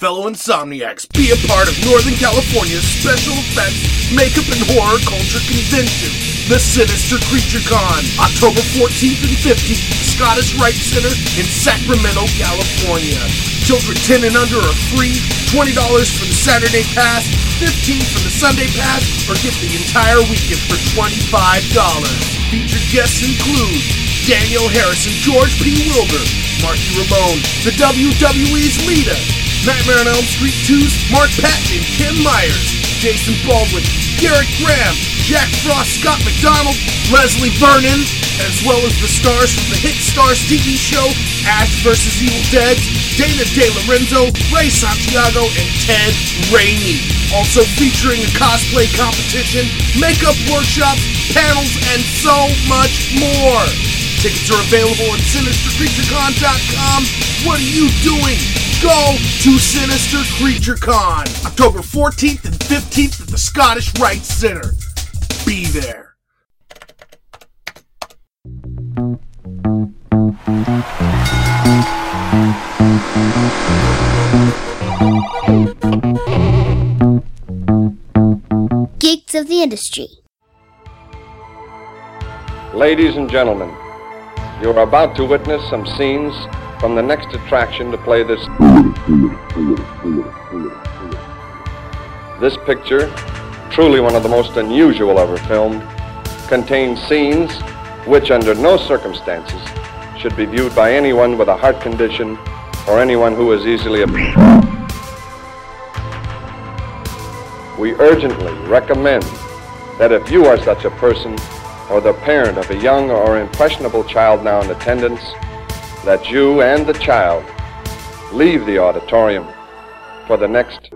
Fellow insomniacs, be a part of Northern California's special effects, makeup, and horror culture convention, the Sinister Creature Con, October 14th and 15th Scottish Rite Center in Sacramento, California. Children 10 and under are free, $20 for the Saturday pass, 15 for the Sunday pass, or get the entire weekend for $25. Featured guests include Daniel Harrison, George P. Wilbur, Marky Ramone, the WWE's Lita, Nightmare on Elm Street 2's Mark Patton and Kim Myers, Jason Baldwin, Garrett Graham, Jack Frost, Scott McDonald, Leslie Vernon, as well as the stars from the hit Stars TV show Ash vs. Evil Dead, Dana De Lorenzo, Ray Santiago, and Ted Raimi. Also featuring a cosplay competition, makeup workshops, panels, and so much more. Tickets are available at SinisterCreatureCon.com. What are you doing? Go to Sinister Creature Con, October 14th and 15th at the Scottish Rite Center. Be there. Geeks of the industry. Ladies and gentlemen, you're about to witness some scenes from the next attraction to play this. This picture, truly one of the most unusual ever filmed, contains scenes which, under no circumstances, should be viewed by anyone with a heart condition or anyone who is easily. We urgently recommend that if you are such a person or the parent of a young or impressionable child now in attendance, that you and the child leave the auditorium for the next.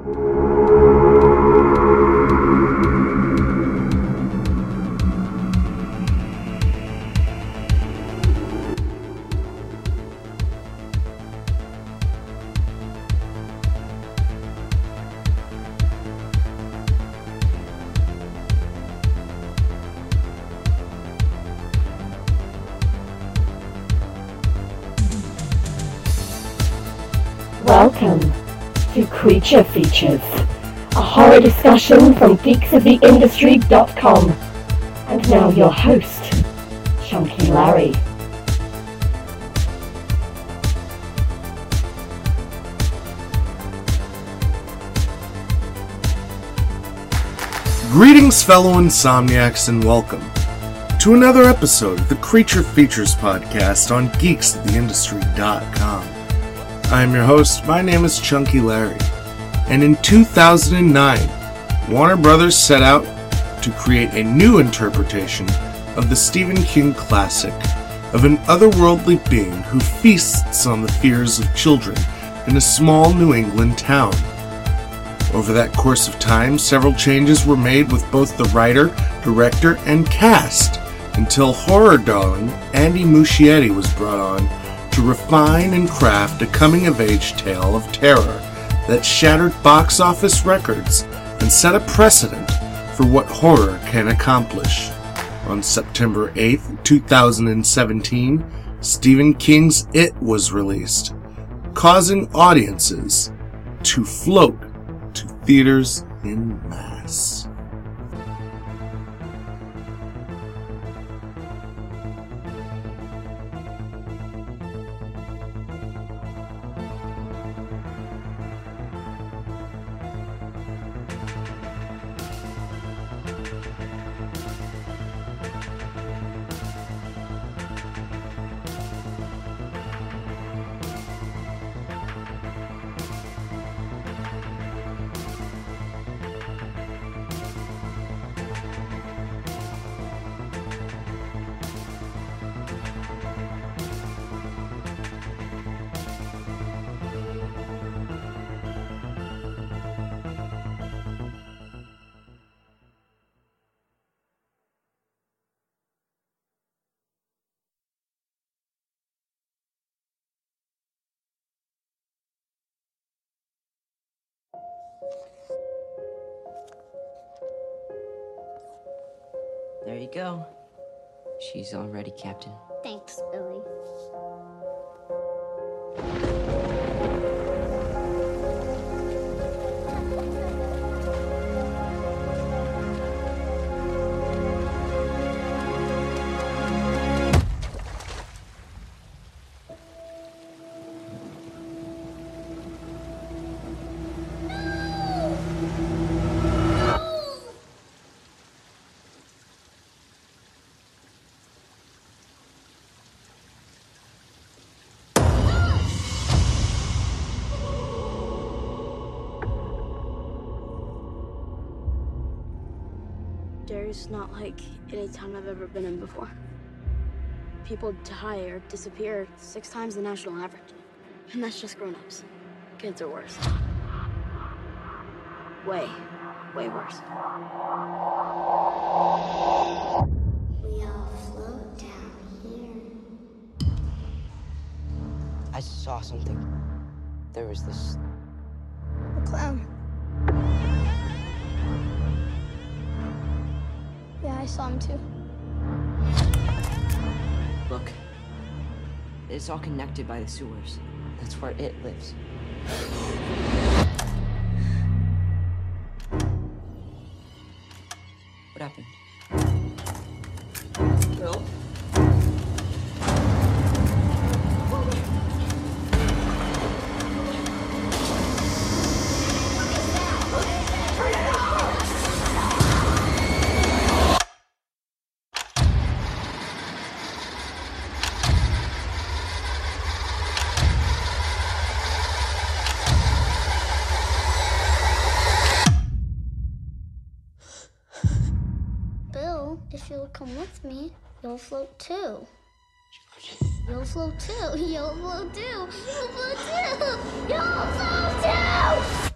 Creature Features, a horror discussion from geeksoftheindustry.com. And now your host, Chunky Larry. Greetings, fellow insomniacs, and welcome to another episode of the Creature Features podcast on geeksoftheindustry.com. I'm your host. My name is Chunky Larry. And in 2009, Warner Brothers set out to create a new interpretation of the Stephen King classic of an otherworldly being who feasts on the fears of children in a small New England town. Over that course of time, several changes were made with both the writer, director, and cast until horror darling Andy Muschietti was brought on to refine and craft a coming of age tale of terror that shattered box office records and set a precedent for what horror can accomplish. On September 8, 2017, Stephen King's It was released, causing audiences to float to theaters in mass. Captain. Cemetery's not like any town I've ever been in before. People die or disappear six times the national average. And that's just grown ups. Kids are worse. Way, way worse. We all float down here. I saw something. There was this. A clown. Saw him too. Look. It's all connected by the sewers. That's where it lives. Come with me, you'll float too. You'll float too. You'll float too. You'll float too. You'll float too.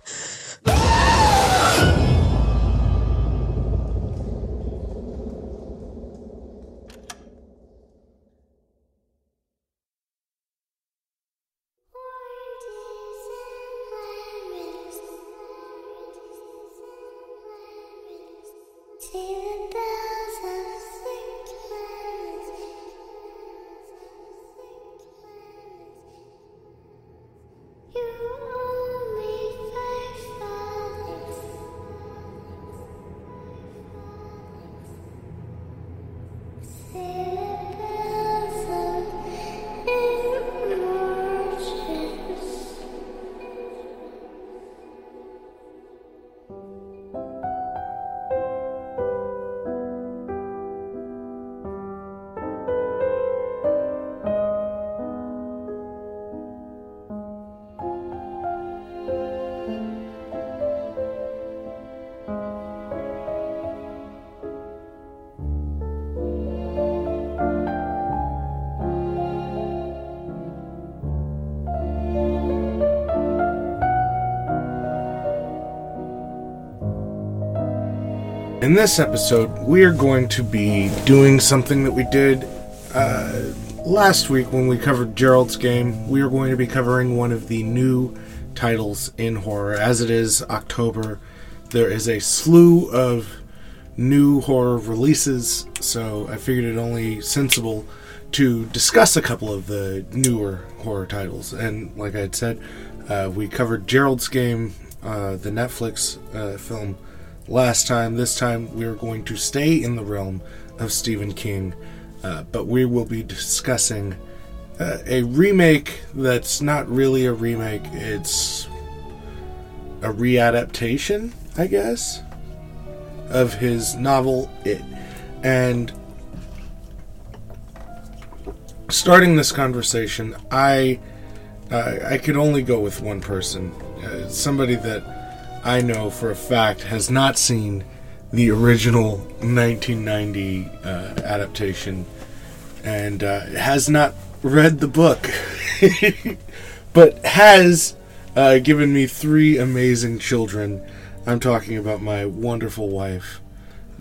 In this episode, we are going to be doing something that we did uh, last week when we covered Gerald's game. We are going to be covering one of the new titles in horror. As it is October, there is a slew of new horror releases, so I figured it only sensible to discuss a couple of the newer horror titles. And like I had said, uh, we covered Gerald's Game, uh, the Netflix uh, film, last time. This time we are going to stay in the realm of Stephen King, uh, but we will be discussing uh, a remake that's not really a remake, it's a readaptation, I guess, of his novel It. And starting this conversation, I uh, I could only go with one person, uh, somebody that I know for a fact has not seen the original 1990 uh, adaptation and uh, has not read the book, but has uh, given me three amazing children. I'm talking about my wonderful wife,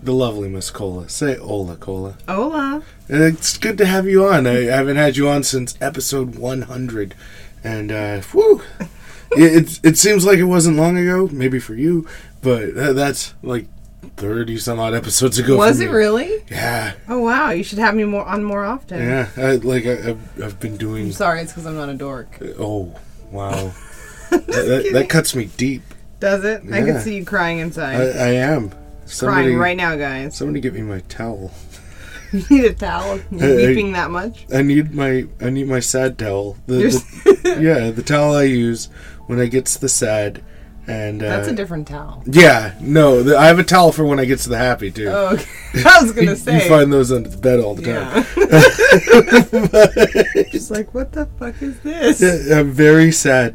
the lovely Miss Cola. Say Ola, Cola. Hola. And It's good to have you on. I haven't had you on since episode 100, and uh, whew, it, it it seems like it wasn't long ago. Maybe for you, but tha- that's like 30 some odd episodes ago. Was it me. really? Yeah, Oh wow, you should have me more on more often. yeah. I, like I, I've, I've been doing. I'm sorry, it's because I'm not a dork. Uh, oh, wow. that, that, that cuts me deep. Does it? I can see you crying inside. I am. Somebody, crying right now, guys. Somebody get me my towel. You need a towel. You're I- weeping that much. I need my I need my sad towel. The, the- yeah, the towel I use when I get to the sad, and uh, That's a different towel. Yeah, no, the, I have a towel for when I get to the happy too. Oh, okay. I was gonna say. you find those under the bed all the time. yeah. Just like, what the fuck is this? Yeah, I'm very sad.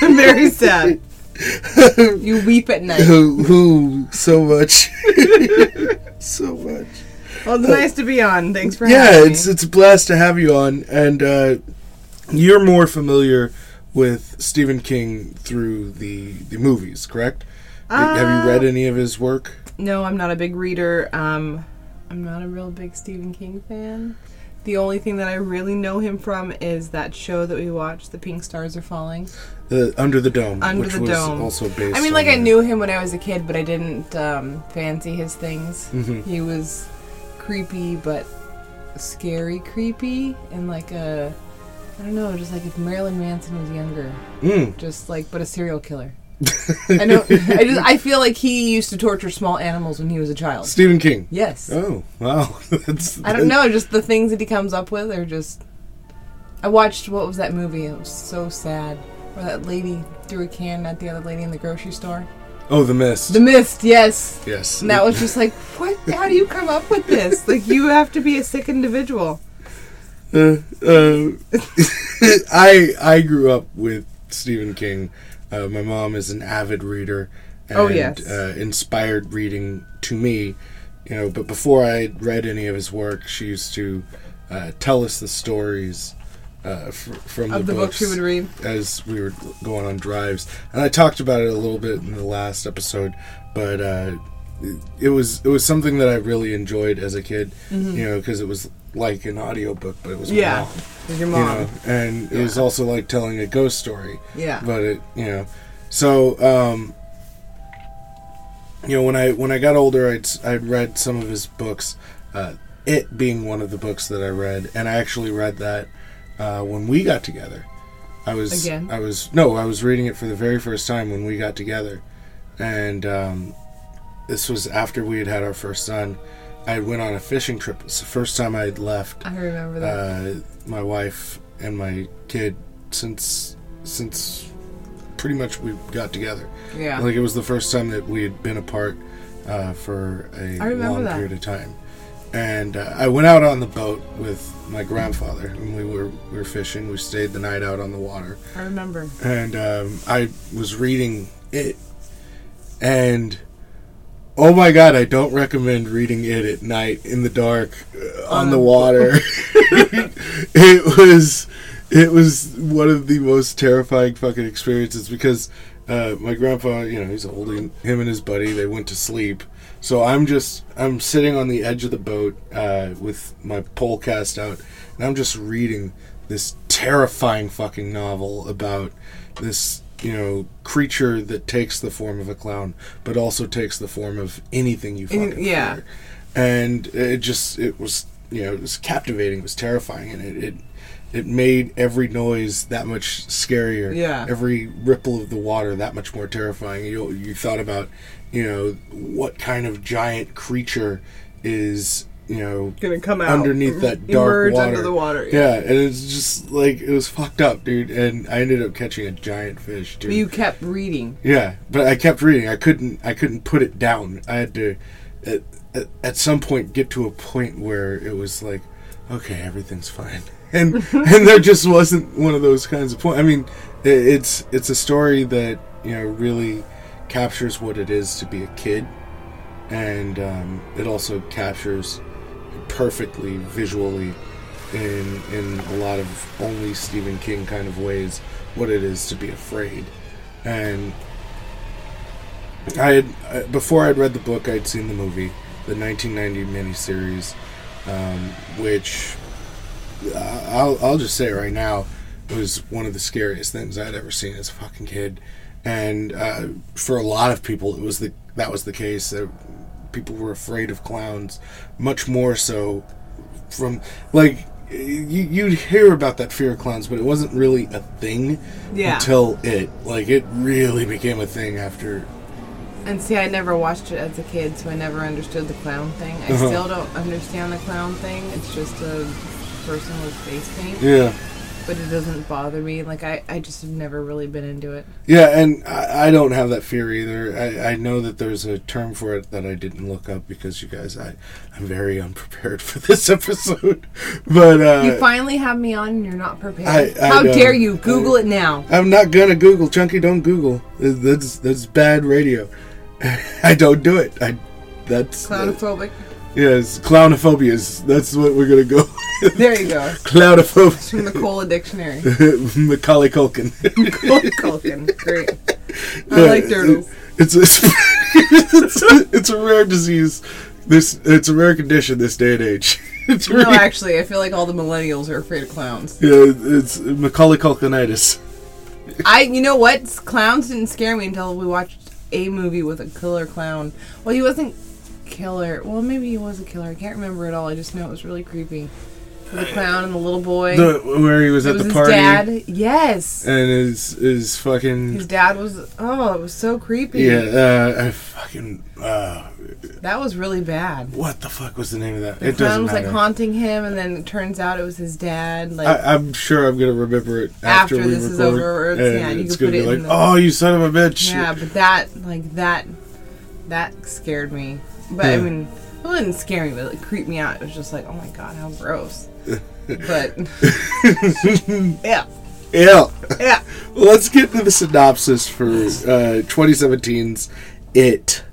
I'm very sad. You weep at night. who, who so much? so much. Well, it's nice to be on. Thanks for yeah, having it's me. it's a blast to have you on, and uh, you're more familiar with Stephen King through the the movies, correct? have Uh, you read any of his work? No, I'm not a big reader. Um, I'm not a real big Stephen King fan. The only thing that I really know him from is that show that we watched, The Pink Stars Are Falling. The Under the Dome, Under which the was Dome. also based. I mean, like I knew him when I was a kid, but I didn't um, fancy his things. Mhm. He was creepy, but scary creepy, and like a I don't know, just like if Marilyn Manson was younger, Mm. just like but a serial killer. I know. I just I feel like he used to torture small animals when he was a child. Stephen King. Yes. Oh wow, that's I don't know, just the things that he comes up with are just. I watched what was that movie? It was so sad. Where that lady threw a can at the other lady in the grocery store. Oh, The Mist. The Mist, yes. Yes. And that was just like, what? How do you come up with this? Like, you have to be a sick individual. Uh, uh, I I grew up with Stephen King. Uh, my mom is an avid reader. And, Oh, yes. Uh, inspired reading to me, you know. But before I read any of his work, she used to uh, tell us the stories uh, f- from Of the, the books she would read. as we were going on drives. And I talked about it a little bit in the last episode, but uh, it was it was something that I really enjoyed as a kid. Mhm. You know, because it was like an audiobook, but it was Yeah, mom. it was your You mom. know, and it was also like telling a ghost story. Yeah. But it, you know, so um, you know when I when I got older, I'd I'd read some of his books. Uh, it being one of the books that I read, and I actually read that uh, when we got together. I was Again? I was no, I was reading it for the very first time when we got together, and um, this was after we had had our first son. I went on a fishing trip. It's the first time I'd left. I remember that. Uh, my wife and my kid since since pretty much we got together. Yeah. like it was the first time that we had been apart uh, for a long that. period of time. And uh, I went out on the boat with my grandfather, and we were we were fishing. We stayed the night out on the water I remember. and um, I was reading it, and oh my god, I don't recommend reading it at night in the dark uh, on the water. it was it was one of the most terrifying fucking experiences because uh, my grandpa, you know, he's old. and Him and his buddy, they went to sleep. So I'm just I'm sitting on the edge of the boat uh, with my pole cast out, and I'm just reading this terrifying fucking novel about this you know creature that takes the form of a clown, but also takes the form of anything you fucking yeah. fear. And it just it was you know it was captivating, it was terrifying, and it. it it made every noise that much scarier. Yeah. Every ripple of the water that much more terrifying. You you thought about, you know, what kind of giant creature is you know Gonna come out, underneath that dark water. under the water, Yeah. yeah. and it's just like it was fucked up, dude. And I ended up catching a giant fish, dude. But you kept reading. Yeah, but I kept reading. I couldn't. I couldn't put it down. I had to, at, at, at some point, get to a point where it was like, okay, everything's fine, and and there just wasn't one of those kinds of points. I mean, i it's it's a story that you know really captures what it is to be a kid, and um, it also captures perfectly visually in in a lot of only Stephen King kind of ways what it is to be afraid, and I had uh, before I'd read the book, I'd seen the movie, the 1990 miniseries, um, which uh, I'll I'll just say right now was one of the scariest things I'd ever seen as a fucking kid, and uh, for a lot of people, it was the that was the case. That people were afraid of clowns, much more so from like you, you'd hear about that fear of clowns, but it wasn't really a thing Yeah. until it like it really became a thing after And see, I never watched it as a kid, so I never understood the clown thing. I Uh-huh. still don't understand the clown thing. It's just a person with face paint. Yeah. But it doesn't bother me. Like, I, I just have never really been into it. Yeah, and I, I don't have that fear either. I, I know that there's a term for it that I didn't look up because you guys, I, I'm very unprepared for this episode. But uh, you finally have me on and you're not prepared. I- I How know. dare you? Google it now. I'm not gonna Google, Chunky. Don't Google. That's that's bad radio. I don't do it. I that's Clownophobic. Yes, clownophobias. That's what we're gonna go. There you go. Clownophobias. From the Cola Dictionary. Macaulay Culkin. Macaulay Culkin. Great. I like turtles. It's a, it's, a, it's a rare disease. This it's a rare condition this day and age. It's No, really, actually, I feel like all the millennials are afraid of clowns. yeah, it's Macaulay Culkinitis. I, you know what? Clowns didn't scare me until we watched a movie with a killer clown. Well, he wasn't killer. Well, maybe he was a killer. I can't remember at all. I just know it was really creepy. The clown and the little boy. The, where he was it at was the his party dad. Yes. and his his fucking His dad was. Oh, it was so creepy. yeah. Uh, I fucking uh, That was really bad. what the fuck was the name of that? The it clown doesn't was like haunting him, and then it turns out it was his dad. Like I, I'm sure I'm gonna remember it After after, we this is over, it's- and yeah, it's can gonna put be it like, the- "Oh, you son of a bitch!" Yeah, but that like that that scared me. But I mean, it didn't scare me, but it creeped me out. It was just like, oh my god, how gross. but yeah, yeah. yeah. Let's get to the synopsis for uh, 2017's It.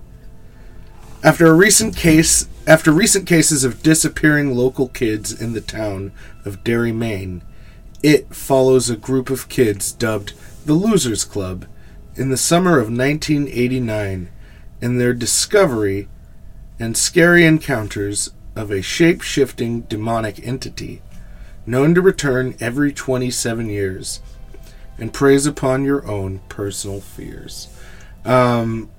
After a recent case, after recent cases of disappearing local kids in the town of Derry, Maine, It follows a group of kids dubbed the Losers Club in the summer of 1989 in their discovery and scary encounters of a shape-shifting demonic entity known to return every 27 years and preys upon your own personal fears. Um,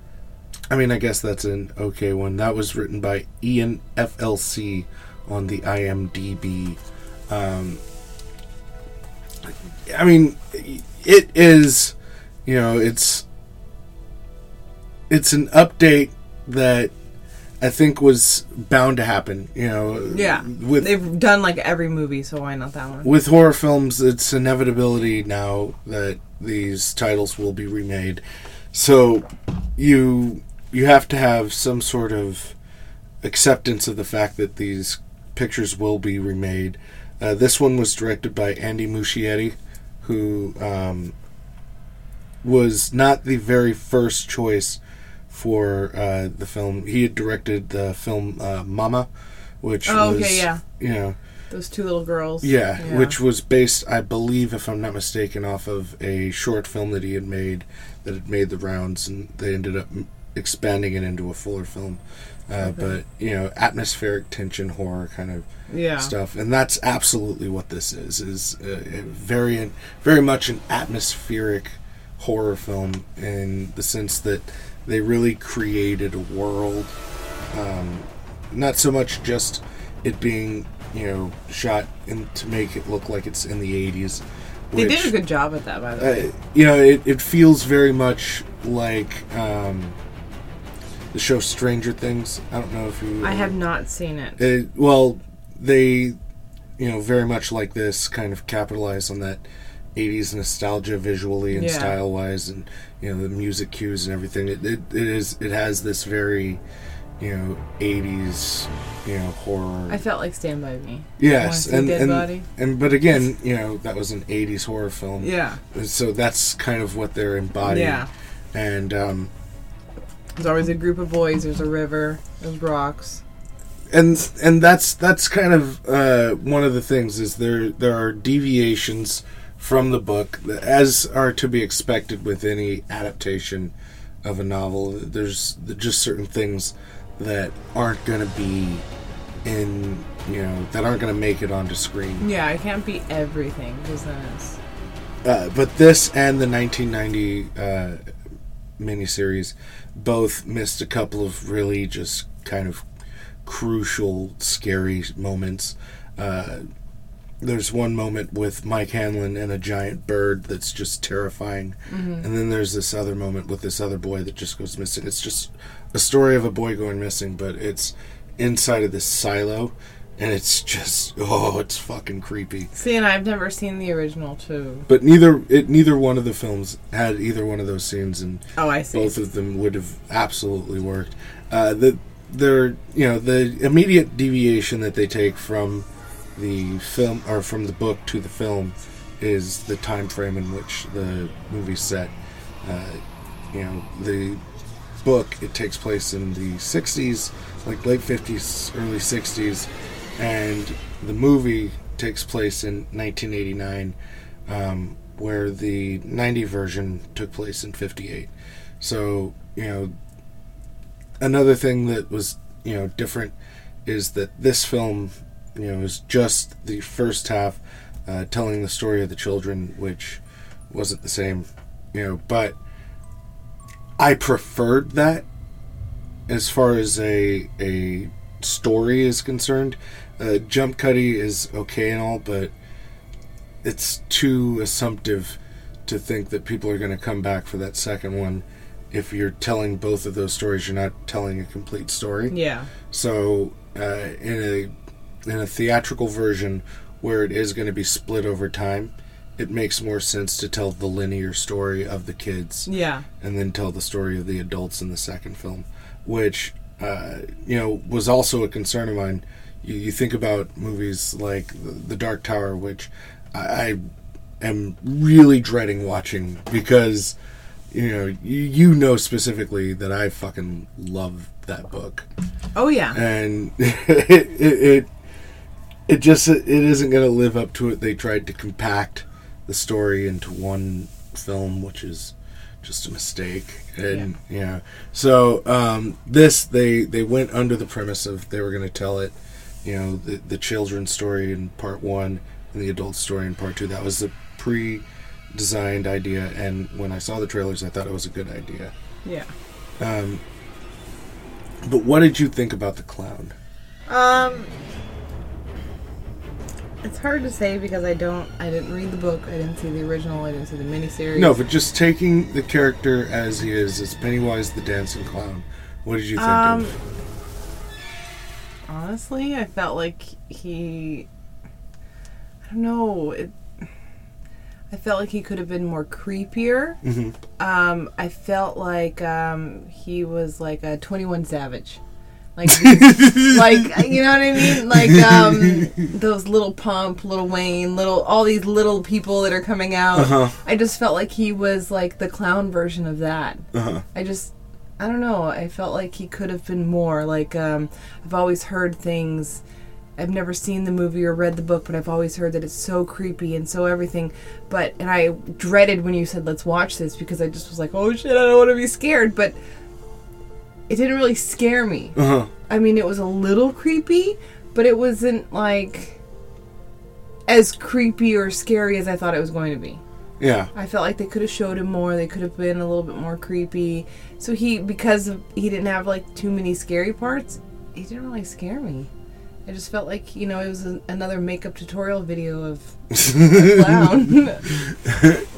I mean, I guess that's an okay one. That was written by Ian FLC on the IMDb. Um, I mean, it is, you know, it's it's an update that I think was bound to happen. You know, Yeah. with They've done like every movie, so why not that one? with horror films, it's inevitability now that these titles will be remade. So you you have to have some sort of acceptance of the fact that these pictures will be remade. Uh, this one was directed by Andy Muschietti, who um, was not the very first choice for uh, the film. He had directed the film uh, Mama, which Oh, was okay, yeah. you know Those two little girls. yeah, which was based, I believe, if I'm not mistaken, off of a short film that he had made that had made the rounds, and they ended up expanding it into a fuller film. Uh, But you know, atmospheric tension horror kind of Yeah. stuff, and that's absolutely what this is. Is uh, a very, very much an atmospheric horror film in the sense that they really created a world um, not so much just it being you know shot in to make it look like it's in the 80s They did a good job at that, by the way. uh, you know it, it feels very much like um, the show stranger things i don't know if you I have not seen it. it, well they you know very much like this kind of capitalize on that 80s nostalgia visually and Yeah. style wise and you know the music cues and everything it, it, it is it has this very you know 80s you know horror I felt like Stand By Me. yes and and, Body? and but again you know that was an 80s horror film Yeah. so that's kind of what they're embodying Yeah. and um There's always a group of boys, there's a river, there's rocks. and and that's that's kind of uh, one of the things is there there are deviations from the book as are to be expected with any adaptation of a novel. There's just certain things that aren't going to be in you know that aren't going to make it onto screen. Yeah, it can't be everything because then it's. Uh, but this and the 1990 uh, miniseries both missed a couple of really just kind of crucial, scary moments. Uh, there's one moment with Mike Hanlon and a giant bird that's just terrifying, and then there's this other moment with this other boy that just goes missing. It's just a story of a boy going missing, but it's inside of this silo, and it's just oh, it's fucking creepy. See, and I've never seen the original too. But neither it neither one of the films had either one of those scenes, and Oh, I see. both of them would have absolutely worked. Uh, the they're you know the immediate deviation that they take from the film or from the book to the film is the time frame in which the movie's set. Uh, you know the book, it takes place in the 60s, like late 50s, early 60s, and the movie takes place in 1989, um, where the 90 version took place in 58. So, you know, another thing that was, you know, different is that this film, you know, it was just the first half uh, telling the story of the children, which wasn't the same, you know, but I preferred that as far as a a story is concerned. Uh, Jump Cuddy is okay and all, but it's too assumptive to think that people are going to come back for that second one. If you're telling both of those stories, you're not telling a complete story. Yeah. So, uh, in a in a theatrical version where it is going to be split over time, it makes more sense to tell the linear story of the kids Yeah. and then tell the story of the adults in the second film, which uh, you know was also a concern of mine. You, you think about movies like the, the Dark Tower, which I, I am really dreading watching because you know you, you know specifically that I fucking love that book Oh yeah. and it, it it it just it isn't going to live up to it. They tried to compact the story into one film, which is just a mistake. And yeah, so um, this they they went under the premise of they were going to tell it, you know, the the children's story in part one and the adult story in part two. That was the pre-designed idea, and when I saw the trailers, I thought it was a good idea. Yeah. Um, but what did you think about the clown? Um, it's hard to say because I don't. I didn't read the book. I didn't see the original. I didn't see the miniseries. No, but just taking the character as he is, as Pennywise the dancing clown. What did you think Um, of? honestly, I felt like he. I don't know. It, I felt like he could have been more creepier. Mhm. Um, I felt like um, he was like a Twenty One Savage, like like you know what I mean, like um, those little Pump, Little Wayne, little all these little people that are coming out. Uh-huh. I just felt like he was like the clown version of that. Uh-huh. I just I don't know. I felt like he could have been more. Like um, I've always heard things. I've never seen the movie or read the book, but I've always heard that it's so creepy and so everything. But and I dreaded when you said let's watch this because I just was like, oh shit, I don't want to be scared. But it didn't really scare me. Uh-huh. I mean, it was a little creepy, but it wasn't like as creepy or scary as I thought it was going to be. Yeah. I felt like they could have showed him more. They could have been a little bit more creepy. So he, because of, he didn't have like too many scary parts, he didn't really scare me. I just felt like you know it was another makeup tutorial video of a clown.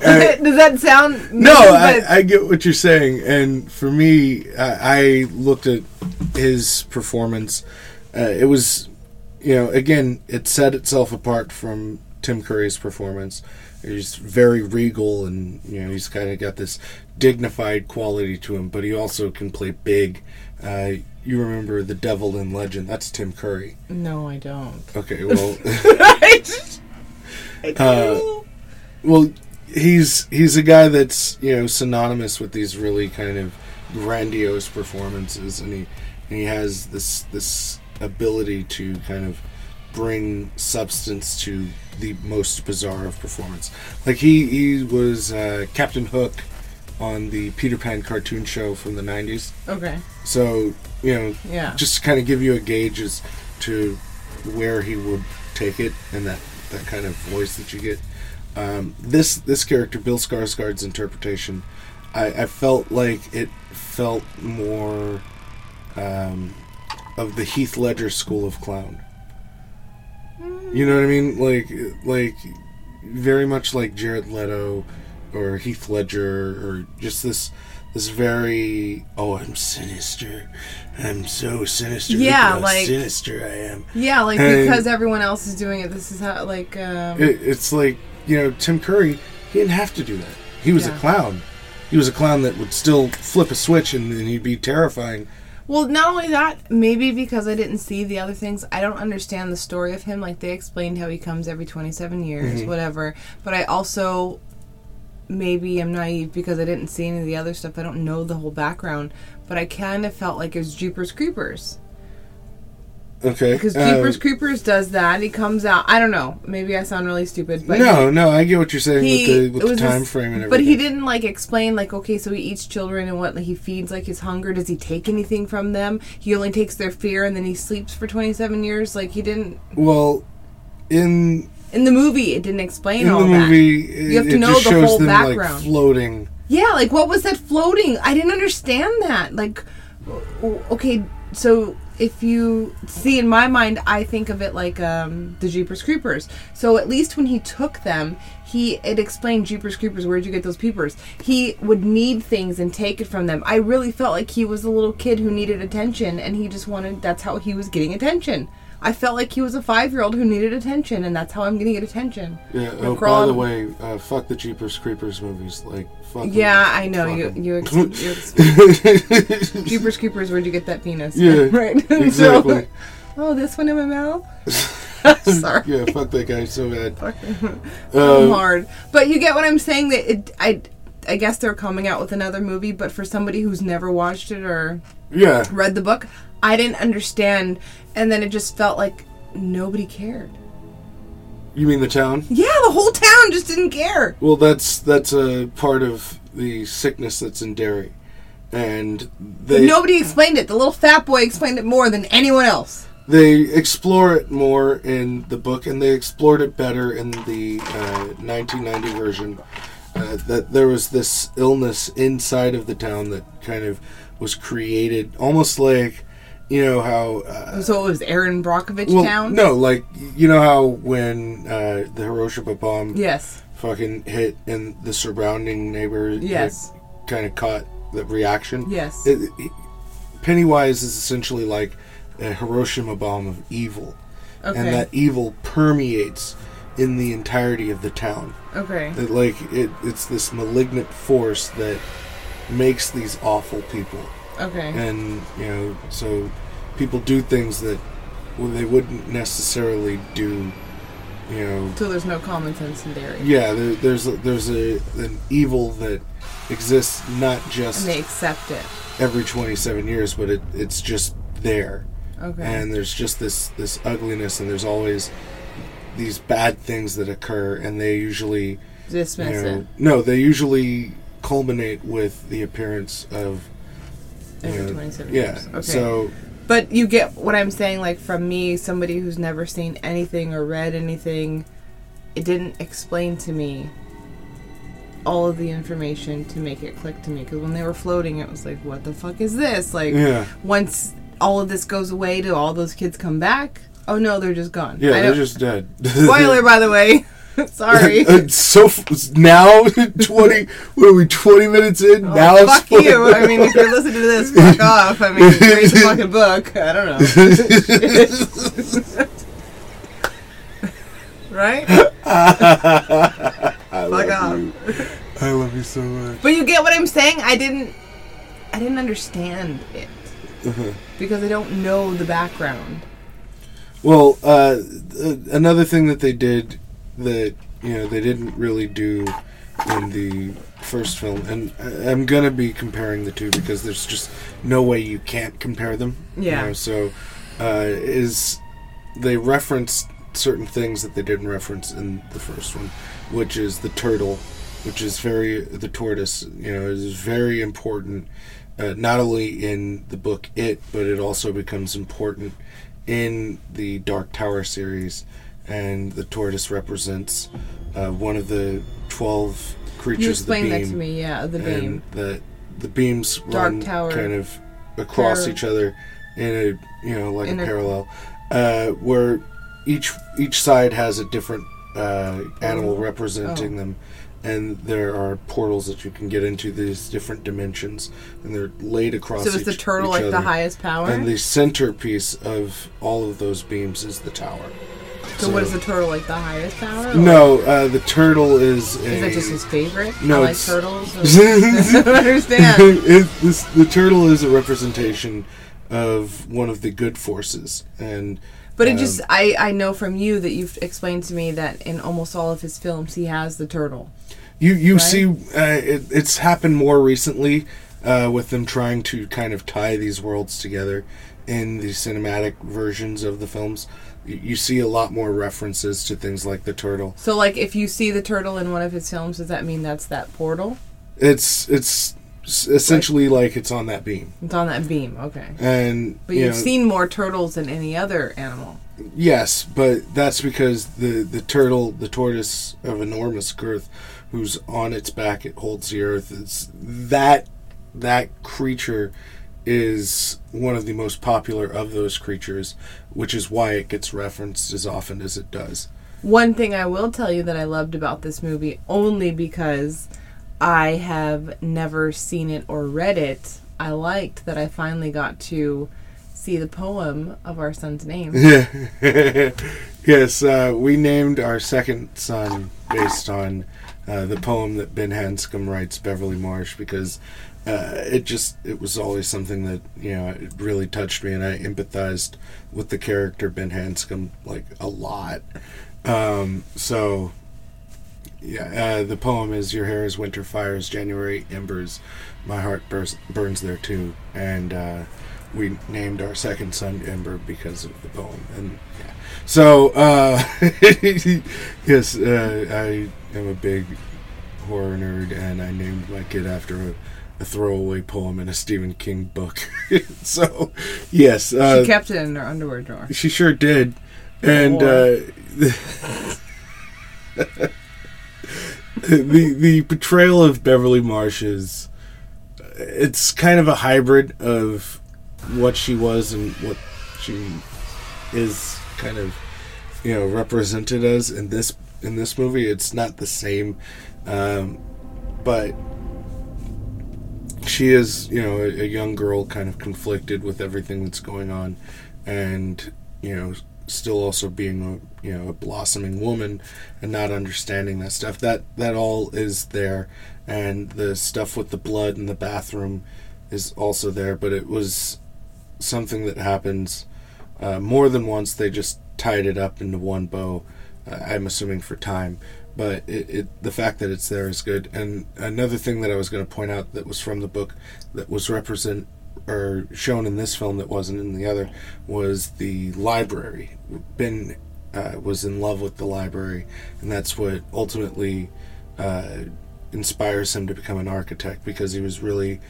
Does that sound No. I, I get what you're saying, and for me, I, I looked at his performance. Uh, it was, you know, again, it set itself apart from Tim Curry's performance. He's very regal, and you know, he's kind of got this dignified quality to him, but he also can play big. Uh, you remember the Devil in Legend? That's Tim Curry. no, I don't. Okay, well. I just- I Uh, well, he's he's a guy that's you know synonymous with these really kind of grandiose performances, and he and he has this this ability to kind of bring substance to the most bizarre of performance. Like he he was uh, Captain Hook on the Peter Pan cartoon show from the '90s. okay. So you know, Yeah. just to kind of give you a gauge as to where he would take it and that that kind of voice that you get. Um, this this character, Bill Skarsgård's interpretation, I, I felt like it felt more um, of the Heath Ledger school of clown. You know what I mean? Like like very much like Jared Leto or Heath Ledger or just this this very oh I'm sinister. I'm so sinister. Yeah, like- sinister I am. Yeah, like And- because everyone else is doing it, this is how like um It, it's like you know Tim Curry. He didn't have to do that. He was Yeah. a clown. He was a clown that would still flip a switch and, and he'd be terrifying. Well, not only that, maybe because I didn't see the other things, I don't understand the story of him. Like they explained how he comes every 27 years, Mhm. whatever. But I also maybe I'm naive because I didn't see any of the other stuff. I don't know the whole background, but I kind of felt like it was Jeepers Creepers Okay. because uh, Jeepers Creepers does that. He comes out. I don't know. Maybe I sound really stupid, but no, no, I get what you're saying he, with the, with it the time this- frame and everything. But he didn't like explain like okay, so he eats children and what like, he feeds like his hunger. Does he take anything from them? He only takes their fear and then he sleeps for twenty seven years. Like he didn't Well, in in the movie. It didn't explain in all the that. movie, it, You have to know the whole them background. like floating. Yeah, like what was that floating? I didn't understand that. Like, okay, so if you see in my mind, I think of it like um, the Jeepers Creepers. So at least when he took them, he it explained Jeepers Creepers. Where'd you get those peepers? He would need things and take it from them. I really felt like he was a little kid who needed attention, and he just wanted. That's how he was getting attention. I felt like he was a five year old who needed attention, and that's how I'm going to get attention. Yeah. Oh, by the way, uh, fuck the Jeepers Creepers movies. Like, fuck. them. Yeah, I know Fuck you. 'em. You, ex- you ex- Jeepers Creepers, where'd you get that penis? Yeah, right. exactly. So, oh, this one in my mouth. Sorry, yeah, fuck that guy so bad. Um, hard. But you get what I'm saying. That it, I, I guess they're coming out with another movie, but for somebody who's never watched it or yeah. read the book, I didn't understand, and then it just felt like nobody cared. You mean the town? Yeah, the whole town just didn't care. Well, that's that's a part of the sickness that's in Derry, and they Nobody explained it. The little fat boy explained it more than anyone else. they explore it more in the book, and they explored it better in the uh, 1990 version. Uh, that there was this illness inside of the town that kind of was created, almost like you know how. Uh, So it was Erin Brockovich well, town. no, like you know how when uh, the Hiroshima bomb Yes. fucking hit and the surrounding neighbors Yes. kind of caught the reaction. Yes. It, it- Pennywise is essentially like a Hiroshima bomb of evil, Okay. and that evil permeates in the entirety of the town. okay. It, like it, it's this malignant force that makes these awful people, Okay. and you know, so people do things that well, they wouldn't necessarily do. You know, So there's no common sense in Derry. yeah, there, there's a, there's a an evil that exists not just And they accept it. every 27 years, but it, it's just there. Okay. And there's just this this ugliness, and there's always these bad things that occur, and they usually you Dismiss know, it. no, they usually culminate with the appearance of know, 27 yeah. years. Okay. So But you get what I'm saying, like from me, somebody who's never seen anything or read anything, it didn't explain to me all of the information to make it click to me. Because when they were floating, it was like, what the fuck is this? Like, yeah, once all of this goes away, do all those kids come back? Oh no, they're just gone. yeah, they're just dead. Spoiler, by the way. Sorry. So f- now 20 what are we 20 minutes in Oh, now it's fuck you. I mean, if you're listening to this, fuck off. I mean, read the fucking book. I don't know. right? I Fuck off. you. I love you so much. But you get what I'm saying? I didn't I didn't understand it. Uh-huh. Because I don't know the background. Well, uh, th- another thing that they did that you know they didn't really do in the first film, and I- I'm gonna be comparing the two because there's just no way you can't compare them. you Yeah. know, so uh, is they referenced certain things that they didn't reference in the first one, which is the turtle, which is very the tortoise. You know, is very important. Uh, not only in the book It, but it also becomes important in the Dark Tower series, and the tortoise represents uh, one of the twelve creatures You of the explained beam. that to me, yeah, the beam. the the beams Dark run Tower. kind of across Par- each other in a you know like In a a- parallel, uh, where each each side has a different uh, animal Oh. representing them. And there are portals that you can get into these different dimensions, and they're laid across. So is the turtle like the highest power? And the centerpiece of all of those beams is the tower. So, what is the turtle like the highest power? No, uh, the turtle is. A, Is that just his favorite? No, I like turtles. I don't understand. it, this, the turtle is a representation of one of the good forces, and But it um, just I I know from you that you've explained to me that in almost all of his films he has the turtle. You you Right? see, uh, it, it's happened more recently uh, with them trying to kind of tie these worlds together in the cinematic versions of the films. You, see a lot more references to things like the turtle. So, like, if you see the turtle in one of his films, does that mean that's that portal? It's it's essentially like it's on that beam, It's on that beam. Okay. and But you you've know, seen more turtles than any other animal. Yes, but that's because the the turtle, the tortoise of enormous girth, who's on its back, it holds the earth. It's that that creature is one of the most popular of those creatures, which is why it gets referenced as often as it does. One thing I will tell you that I loved about this movie, only because I have never seen it or read it, I liked that I finally got to see the poem of our son's name. yes, uh, we named our second son based on uh, the poem that Ben Hanscom writes, Beverly Marsh, because uh, it just it was always something that you know it really touched me, and I empathized with the character Ben Hanscom like a lot. Um, so. Yeah, uh, the poem is "Your hair is winter fires, January embers, my heart burns, burns there too," and uh, we named our second son Ember because of the poem. And yeah. so, uh, yes, uh, I am a big horror nerd, and I named my kid after a, a throwaway poem in a Stephen King book. so, yes, uh, she kept it in her underwear drawer. she sure did, and Or- uh, the the portrayal of Beverly Marsh is it's kind of a hybrid of what she was and what she is kind of you know represented as in this in this movie. It's not the same, um, but she is you know a, a young girl kind of conflicted with everything that's going on and you know still also being a you know a blossoming woman and not understanding that stuff. That that all is there. And the stuff with the blood in the bathroom is also there but it was something that happens uh, more than once. They just tied it up into one bow uh, i'm assuming for time but it, it the fact that it's there is good. And another thing that i was going to point out that was from the book that was represent or shown in this film that wasn't in the other was the library. Ben uh, was in love with the library and that's what ultimately uh, inspires him to become an architect because he was really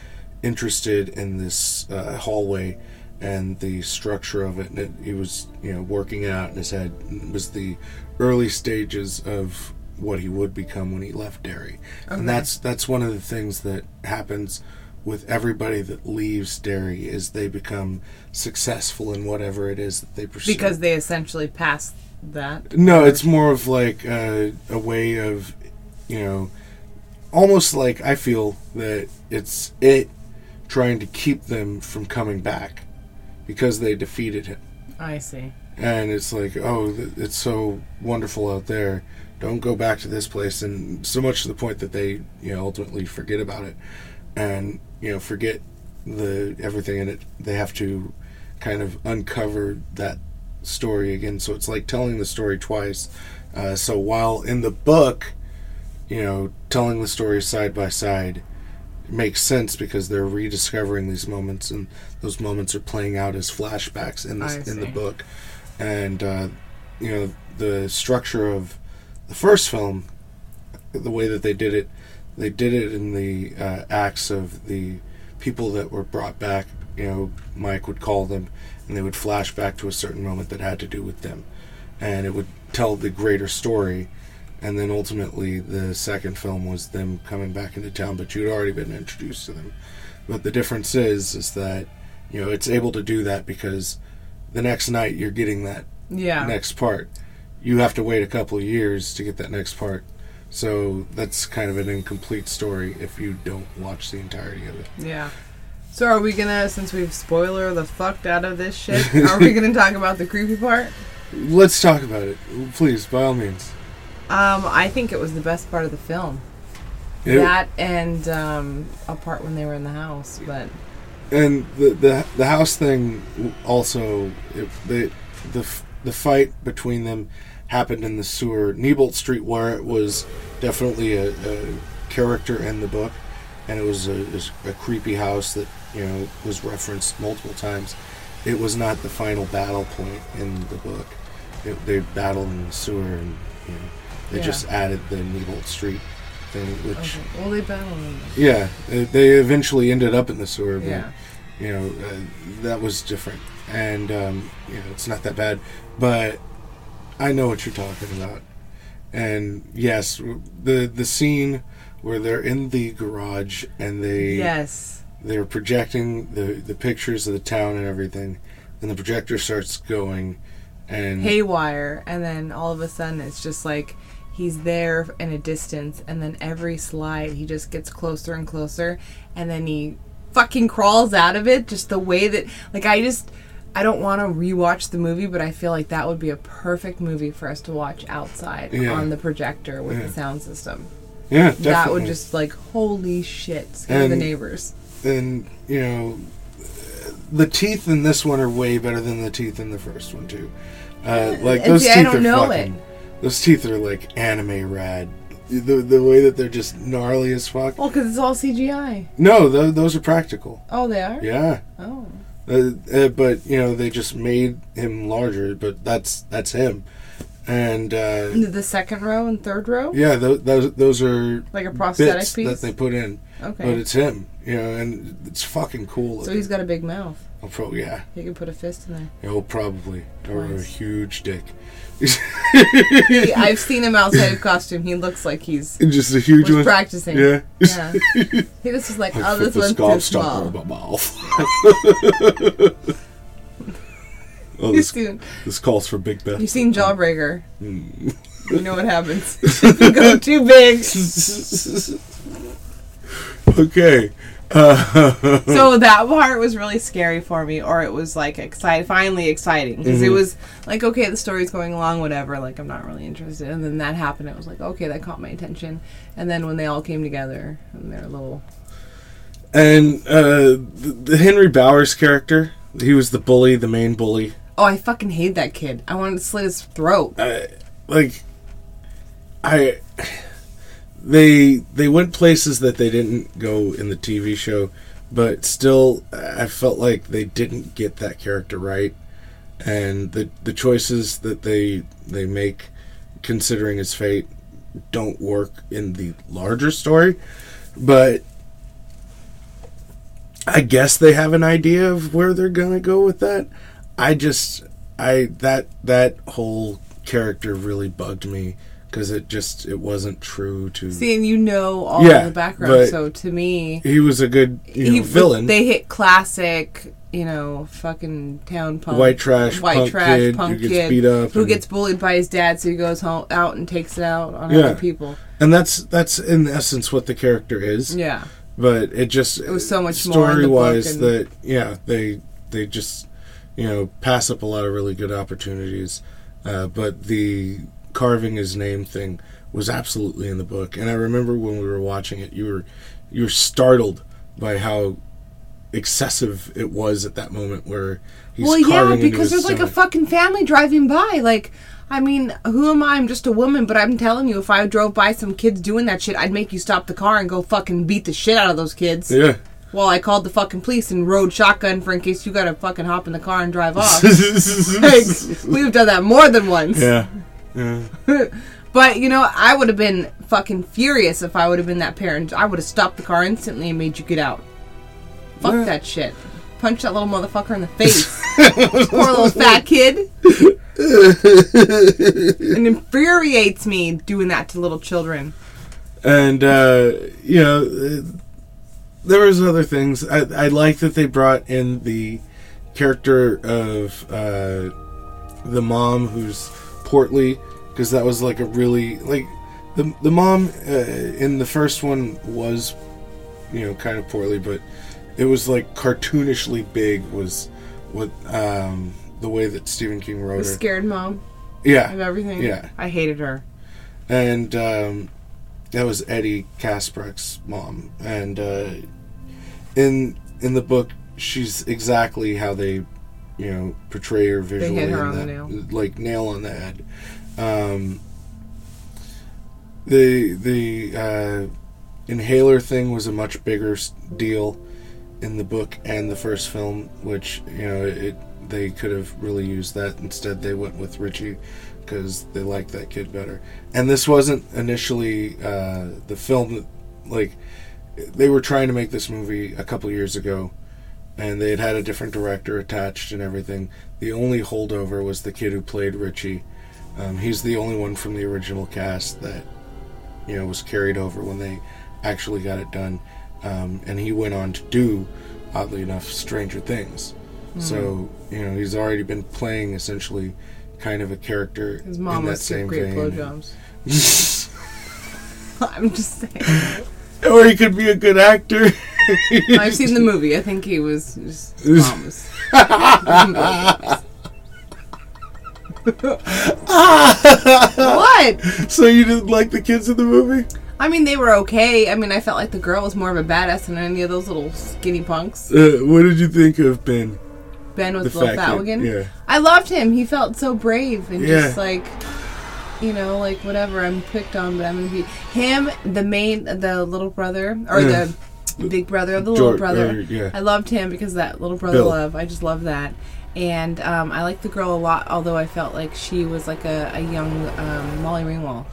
interested in this uh, hallway and the structure of it. And it, he was you know working it out in his head. It was the early stages of what he would become when he left Derry Okay. and that's that's one of the things that happens with everybody that leaves Derry is they become successful in whatever it is that they pursue Because they essentially pass that. no, it's more of like a, a way of, you know, almost like I feel that it's it trying to keep them from coming back because they defeated him. I see. And it's like, oh, th- it's so wonderful out there. Don't go back to this place. And so much to the point that they, you know, ultimately forget about it and, you know, forget the everything in it. They have to kind of uncover that story again. So it's like telling the story twice. Uh, so while in the book, you know, telling the story side by side makes sense because they're rediscovering these moments, and those moments are playing out as flashbacks in this, in the book. And uh, you know, the structure of the first film, the way that they did it, they did it in the uh, acts of the people that were brought back. You know, Mike would call them, and they would flash back to a certain moment that had to do with them, and it would tell the greater story. And then ultimately, the second film was them coming back into town, but you'd already been introduced to them. But the difference is, is that you know it's able to do that because the next night you're getting that Yeah. next part. You have to wait a couple of years to get that next part. So that's kind of an incomplete story if you don't watch the entirety of it. Yeah. So are we gonna, since we've spoiler the fucked out of this shit, are we gonna talk about the creepy part? Let's talk about it, please, by all means. Um, I think it was the best part of the film. It- that and um, a part when they were in the house, but and the the the house thing also it, the the the fight between them happened in the sewer. Neibolt Street, where it was definitely a, a character in the book, and it was a, a creepy house that you know was referenced multiple times. It was not the final battle point in the book. It, they battled in the sewer, and you know, they Yeah. just added the Neibolt Street thing, which Okay. Well, they battle in this. yeah, they eventually ended up in the sewer. But, Yeah. You know, uh, that was different. And, um, you know, it's not that bad. But I know what you're talking about. And yes, the the scene where they're in the garage and they Yes. they're projecting the the pictures of the town and everything, and the projector starts going, and haywire and then all of a sudden it's just like he's there in a distance and then every slide he just gets closer and closer and then he fucking crawls out of it just the way that like i just i don't want to rewatch the movie but i feel like that would be a perfect movie for us to watch outside Yeah. on the projector with Yeah. the sound system yeah, that would just like holy shit scare the neighbors and you know the teeth in this one are way better than the teeth in the first one too. Uh, like those see, I teeth don't are know fucking. Those teeth are like anime rad. The the way that they're just gnarly as fuck. well because it's all cgi No, th- those are practical. oh they are Yeah, oh uh, uh, but you know they just made him larger. But that's that's him. And uh, the second row and third row yeah, those those, those are like a prosthetic piece that they put in. okay But it's him. You know, and it's fucking cool. so he's got a big mouth Oh, pro- yeah. You can put a fist in there. Oh, probably. Or a huge dick. He- I've seen him outside of costume. He looks like he's Just a huge one. practicing. Yeah. Yeah. He just was like, I oh, this one's too stopper in my mouth. oh, this, seen, this calls for Big Beth. you've seen Jawbreaker. Hmm. You know what happens. you go too big. okay. So that part was really scary for me, or it was like excited, finally exciting, because Mm-hmm. it was like, okay, the story's going along, whatever. Like I'm not really interested, and then that happened. It was like, okay, that caught my attention, and then when they all came together and their little and uh, the, the Henry Bowers character, he was the bully, the main bully. Oh, I fucking hate that kid. I wanted to slit his throat. like I they they went places that they didn't go in the TV show, but still I felt like they didn't get that character right, and the the choices that they they make, considering his fate, don't work in the larger story, but. I guess they have an idea of where they're gonna go with that. I just, I that that whole character really bugged me because it just it wasn't true to. See, and you know all Yeah, the background, so to me, he was a good you know, he- villain. They hit classic, you know, fucking town punk, White trash white punk trash kid punk who gets kid beat up who gets bullied by his dad, so he goes home out and takes it out on Yeah. other people. and that's that's in essence what the character is. Yeah, But it just it was so much story wise that yeah they they just you know pass up a lot of really good opportunities. Uh, but the carving his name thing was absolutely in the book, and I remember when we were watching it, you were you were startled by how excessive it was at that moment where he's well, yeah, because there's like a fucking family driving by. Like, I mean, who am I? I'm just a woman, but I'm telling you, if I drove by some kids doing that shit, I'd make you stop the car and go fucking beat the shit out of those kids. yeah. While I called the fucking police and rode shotgun for in case you gotta fucking hop in the car and drive off. like, we've done that more than once. yeah. Yeah. But you know, I would have been fucking furious if I would have been that parent. I would have stopped the car instantly and made you get out. Fuck Yeah. that shit. Punch that little motherfucker in the face. Poor little fat kid. it infuriates me doing that to little children. and uh, you know there was other things I, I like that they brought in the character of uh, the mom who's portly because that was like a really like the the mom uh, in the first one was you know kind of poorly but it was like cartoonishly big was what um, the way that Stephen King wrote The her scared mom yeah of everything. Yeah. I hated her. and um, that was Eddie Kaspbrak's mom. And uh, in in the book, she's exactly how they, you know, portray her visually. hit her on the nail. like nail on the head. Um, the the uh, inhaler thing was a much bigger deal in the book and the first film, which you know it they could have really used that. Instead, they went with Richie because they liked that kid better. And this wasn't initially uh, the film that like they were trying to make this movie a couple years ago and they had had a different director attached and everything. The only holdover was the kid who played Richie. Um, he's the only one from the original cast that you know was carried over when they actually got it done, um, and he went on to do, oddly enough, Stranger Things. So you know he's already been playing essentially kind of a character His in mom that was same great vein. blowjobs. I'm just saying. Or he could be a good actor. I've seen the movie. I think he was just what? so you didn't like the kids in the movie? I mean, they were okay. I mean, I felt like the girl was more of a badass than any of those little skinny punks. Uh, what did you think of Ben? Ben was The the little fat fat kid, one. yeah. I loved him. He felt so brave and Yeah. just like, you know, like whatever. I'm picked on, but I'm gonna be him. The main, the little brother, or the big brother of the little brother. yeah. I loved him because that little brother Bill. love. I just love that. And um, I liked the girl a lot, although I felt like she was like a, a young um, Molly Ringwald.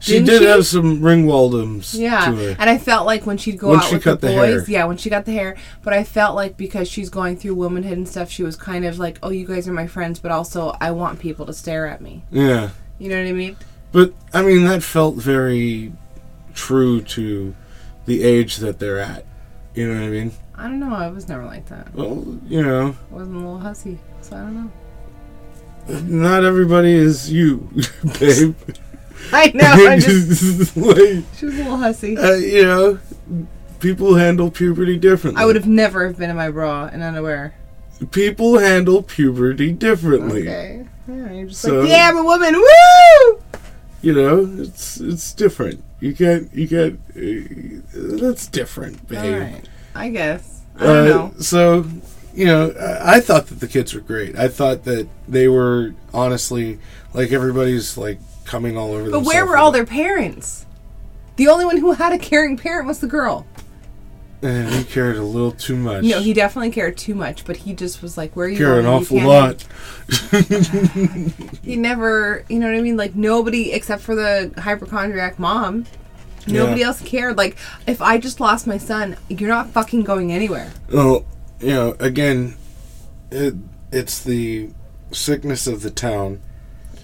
She Didn't did she? have some Ringwaldums Yeah, to her. and I felt like when she'd go When out she with the the boys, yeah, when she got the hair. But I felt like because she's going through womanhood and stuff, she was kind of like, "Oh, you guys are my friends," but also I want people to stare at me. Yeah. You know what I mean? But I mean that felt very true to the age that they're at. You know what I mean? I don't know. I was never like that. Well, you know, I wasn't a little hussy, so I don't know. not everybody is you, babe. I know. I just like, she was a little hussy. uh, you know, people handle puberty differently. I would have never have been in my bra and unaware. People handle puberty differently. Okay. Yeah, you're just So- like, yeah, I'm a woman. Woo! You know, it's it's different. You can't you can't. Uh, that's different, babe. Right. I guess. I don't Uh, know. So, you know, I, I thought that the kids were great. I thought that they were honestly like everybody's like coming all over. But where were all their parents? The only one who had a caring parent was the girl. And he cared a little too much. No, he definitely cared too much, but he just was like, "Where are you cared going? an awful can't-" lot. He never, you know what I mean? Like nobody except for the hypochondriac mom. Nobody Yeah. else cared. Like if I just lost my son, you're not fucking going anywhere. Well, you know, again, it, it's the sickness of the town.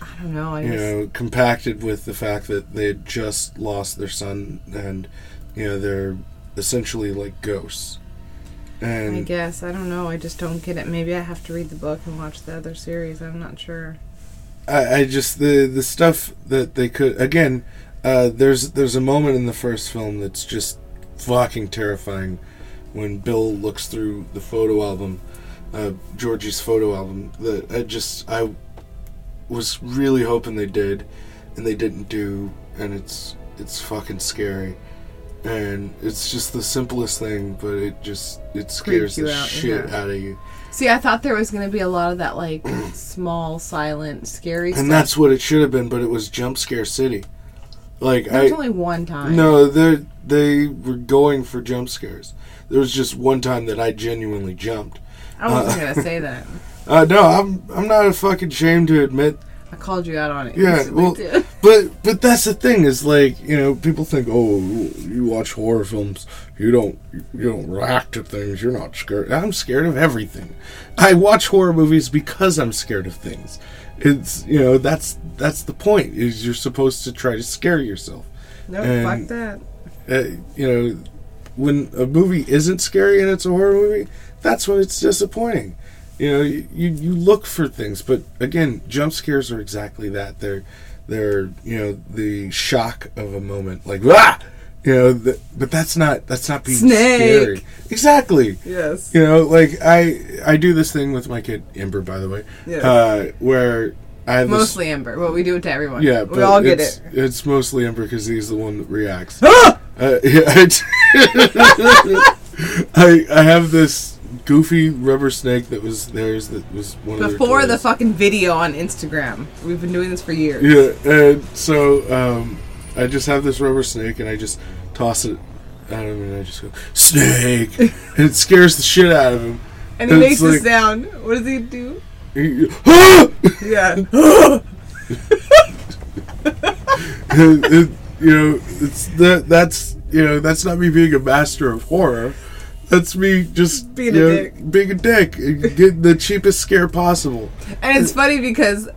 I don't know. I you just, know, compacted with the fact that they had just lost their son, and you know they're essentially like ghosts. I guess I don't know. I just don't get it. Maybe I have to read the book and watch the other series. I'm not sure. I, I just the the stuff that they could again. Uh, there's there's a moment in the first film that's just fucking terrifying when Bill looks through the photo album, uh, Georgie's photo album. That I just I was really hoping they did, and they didn't do, and it's it's fucking scary. And it's just the simplest thing, but it just it scares the out, shit yeah. out of you. See, I thought there was going to be a lot of that, like small, silent, scary stuff. And that's what it should have been, but it was Jump Scare City. Like There was I only one time. no, they they were going for jump scares. There was just one time that I genuinely jumped. I wasn't Uh, going to say that. Uh, no, I'm I'm not a fucking ashamed to admit. I called you out on it. Yeah, well, too. but but that's the thing is like you know people think oh you watch horror films you don't you don't react to things you're not scared. I'm scared of everything. I watch horror movies because I'm scared of things. It's you know that's that's the point is you're supposed to try to scare yourself. no, and- fuck that. uh, you know, when a movie isn't scary and it's a horror movie, that's when it's disappointing. You know, you, you, look for things, but again, jump scares are exactly that. They're they're you know the shock of a moment, like ah, you know, the, but that's not that's not being Snake. scary. Exactly. Yes. You know, like I I do this thing with my kid Ember, by the way, Yeah. uh, where I have this- Mostly Ember, but we do it to everyone. yeah, we but all get it's, it. It's mostly Ember because he's the one that reacts. Ah! Uh, yeah, I I have this goofy rubber snake that was theirs that was one of Before the fucking video on Instagram. We've been doing this for years. Yeah, and so um, I just have this rubber snake, and I just toss it at him, and I just go snake, and it scares the shit out of him. And he And makes it's this like- sound. What does he do? He- "Ah!" Yeah. It- it- you know, it's that that's you know that's not me being a master of horror. That's me just Being a know, dick. being a dick, getting the cheapest scare possible. And it's funny because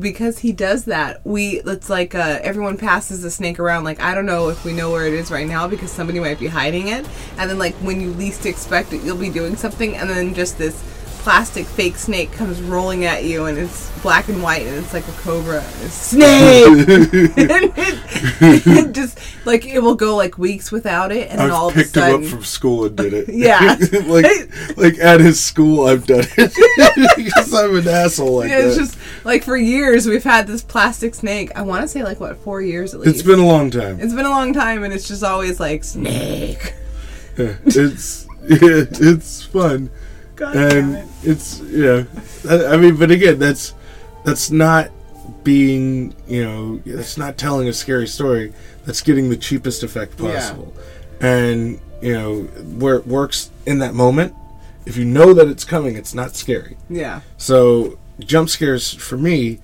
because he does that. We it's like uh, everyone passes the snake around. Like I don't know if we know where it is right now because somebody might be hiding it. And then like when you least expect it, you'll be doing something, and then just this plastic fake snake comes rolling at you, and it's black and white, and it's like a cobra. It's snake. and it, it just like it will go like weeks without it, and then all I've of a picked him up from school and did it. Yeah. like like at his school, I've done it because I'm an asshole like yeah, it's that. just like for years we've had this plastic snake. I want to say like what four years at least. it's been a long time. It's been a long time, and it's just always like snake. Yeah, it's yeah, it's fun, God and it. it's you know, I, I mean, but again, that's that's not being you know, that's not telling a scary story. That's getting the cheapest effect Yeah. possible, and you know where it works in that moment. If you know that it's coming, it's not scary. Yeah, So jump scares for me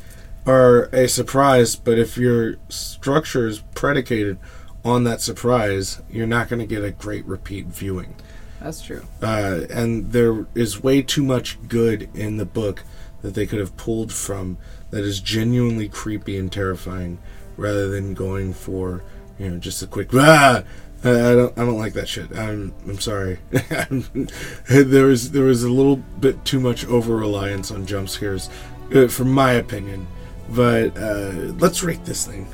are a surprise, but if your structure is predicated on that surprise, you're not going to get a great repeat viewing. That's true. Uh, and there is way too much good in the book that they could have pulled from that is genuinely creepy and terrifying, rather than going for you know just a quick ah. I don't. I don't like that shit. I'm. I'm sorry. there was. There was a little bit too much over reliance on jump scares, uh, from my opinion. But uh, let's rate this thing.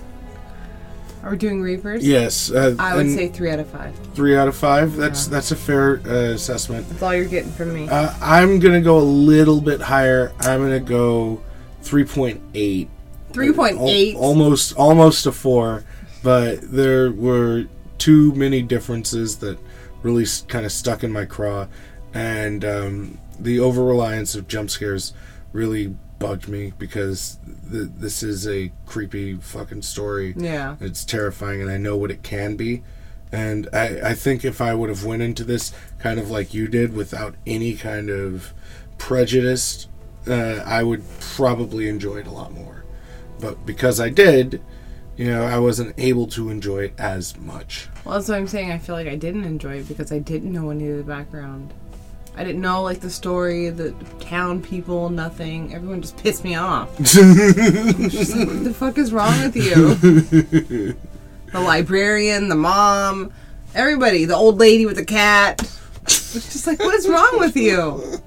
Are we doing Reapers? Yes. Uh, I would say three out of five. three out of five. That's that's a fair uh, assessment. That's all you're getting from me. Uh, I'm gonna go a little bit higher. I'm gonna go three point eight. Three point eight. Almost almost a four, but there were too many differences that really kind of stuck in my craw, and um, the over reliance of jump scares really bugged me because th- this is a creepy fucking story. Yeah. It's terrifying, and I know what it can be. And I, I think if I would have went into this kind of like you did, without any kind of prejudice, uh, I would probably enjoy it a lot more. But because I did, you know, I wasn't able to enjoy it as much. Well, that's what I'm saying. I feel like I didn't enjoy it because I didn't know any of the background. I didn't know like the story, the town people, nothing. Everyone just pissed me off. Just like, what the fuck is wrong with you? the librarian, the mom, everybody, the old lady with the cat. It's just like, what is wrong with you?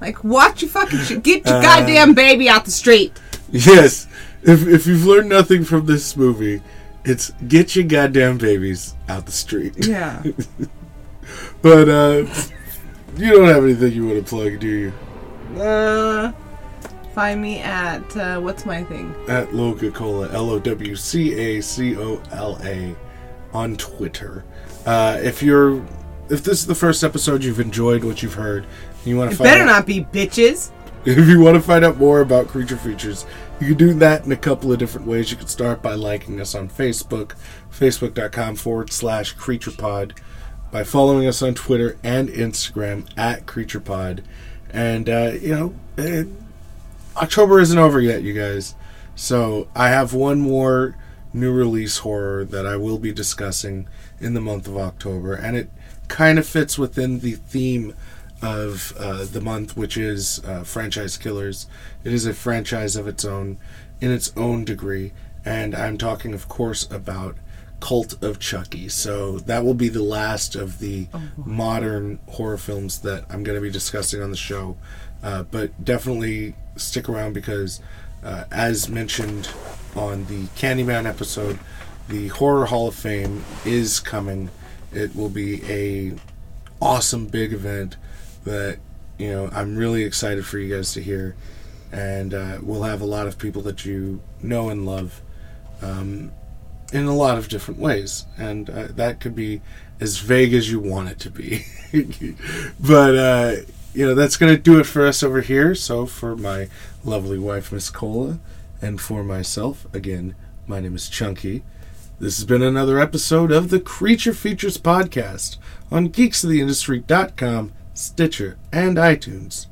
Like, watch your fucking shit. Get your goddamn baby out the street. Yes, if if you've learned nothing from this movie, it's get your goddamn babies out the street. Yeah. But uh, you don't have anything you want to plug, do you? Uh, find me at uh, what's my thing? At Loca Cola, L O W C A C O L A, on Twitter. Uh, if you're, if this is the first episode you've enjoyed what you've heard, and you want to find better out, not be bitches. if you want to find out more about creature features, you can do that in a couple of different ways. You can start by liking us on Facebook, facebook.com forward slash creature creaturepod, by following us on Twitter and Instagram at creaturepod. And, uh, you know, eh, October isn't over yet, you guys. So I have one more new release horror that I will be discussing in the month of October. And it kind of fits within the theme of uh, the month, which is uh, franchise killers. It is a franchise of its own, in its own degree, and I'm talking, of course, about Cult of Chucky. So that will be the last of the modern horror films that I'm going to be discussing on the show. Uh, but definitely stick around because, uh, as mentioned on the Candyman episode, the Horror Hall of Fame is coming. It will be a awesome big event that you know I'm really excited for you guys to hear, and uh, we'll have a lot of people that you know and love. Um, in a lot of different ways, and uh, that could be as vague as you want it to be. but uh, you know that's going to do it for us over here. So for my lovely wife, Miss Cola, and for myself, again, my name is Chunky. This has been another episode of the Creature Features podcast on geeksoftheindustry.com, Stitcher, and iTunes.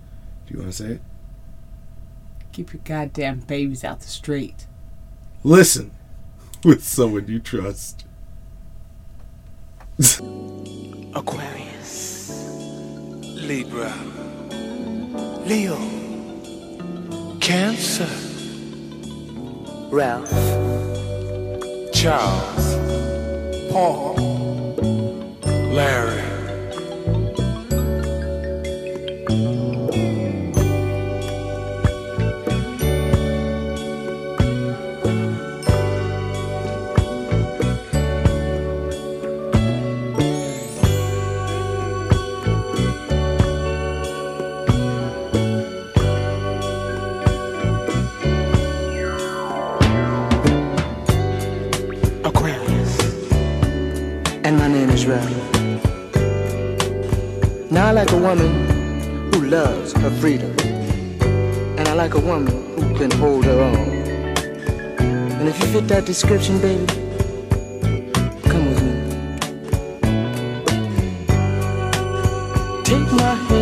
Do you want to say it? Keep your goddamn babies out the street. Listen with someone you trust. Aquarius, Libra, Leo, Cancer, Ralph, Charles, Paul, Larry. And my name is Ralph. Now I like a woman who loves her freedom. And I like a woman who can hold her own. And if you fit that description, baby, come with me. Take my hand.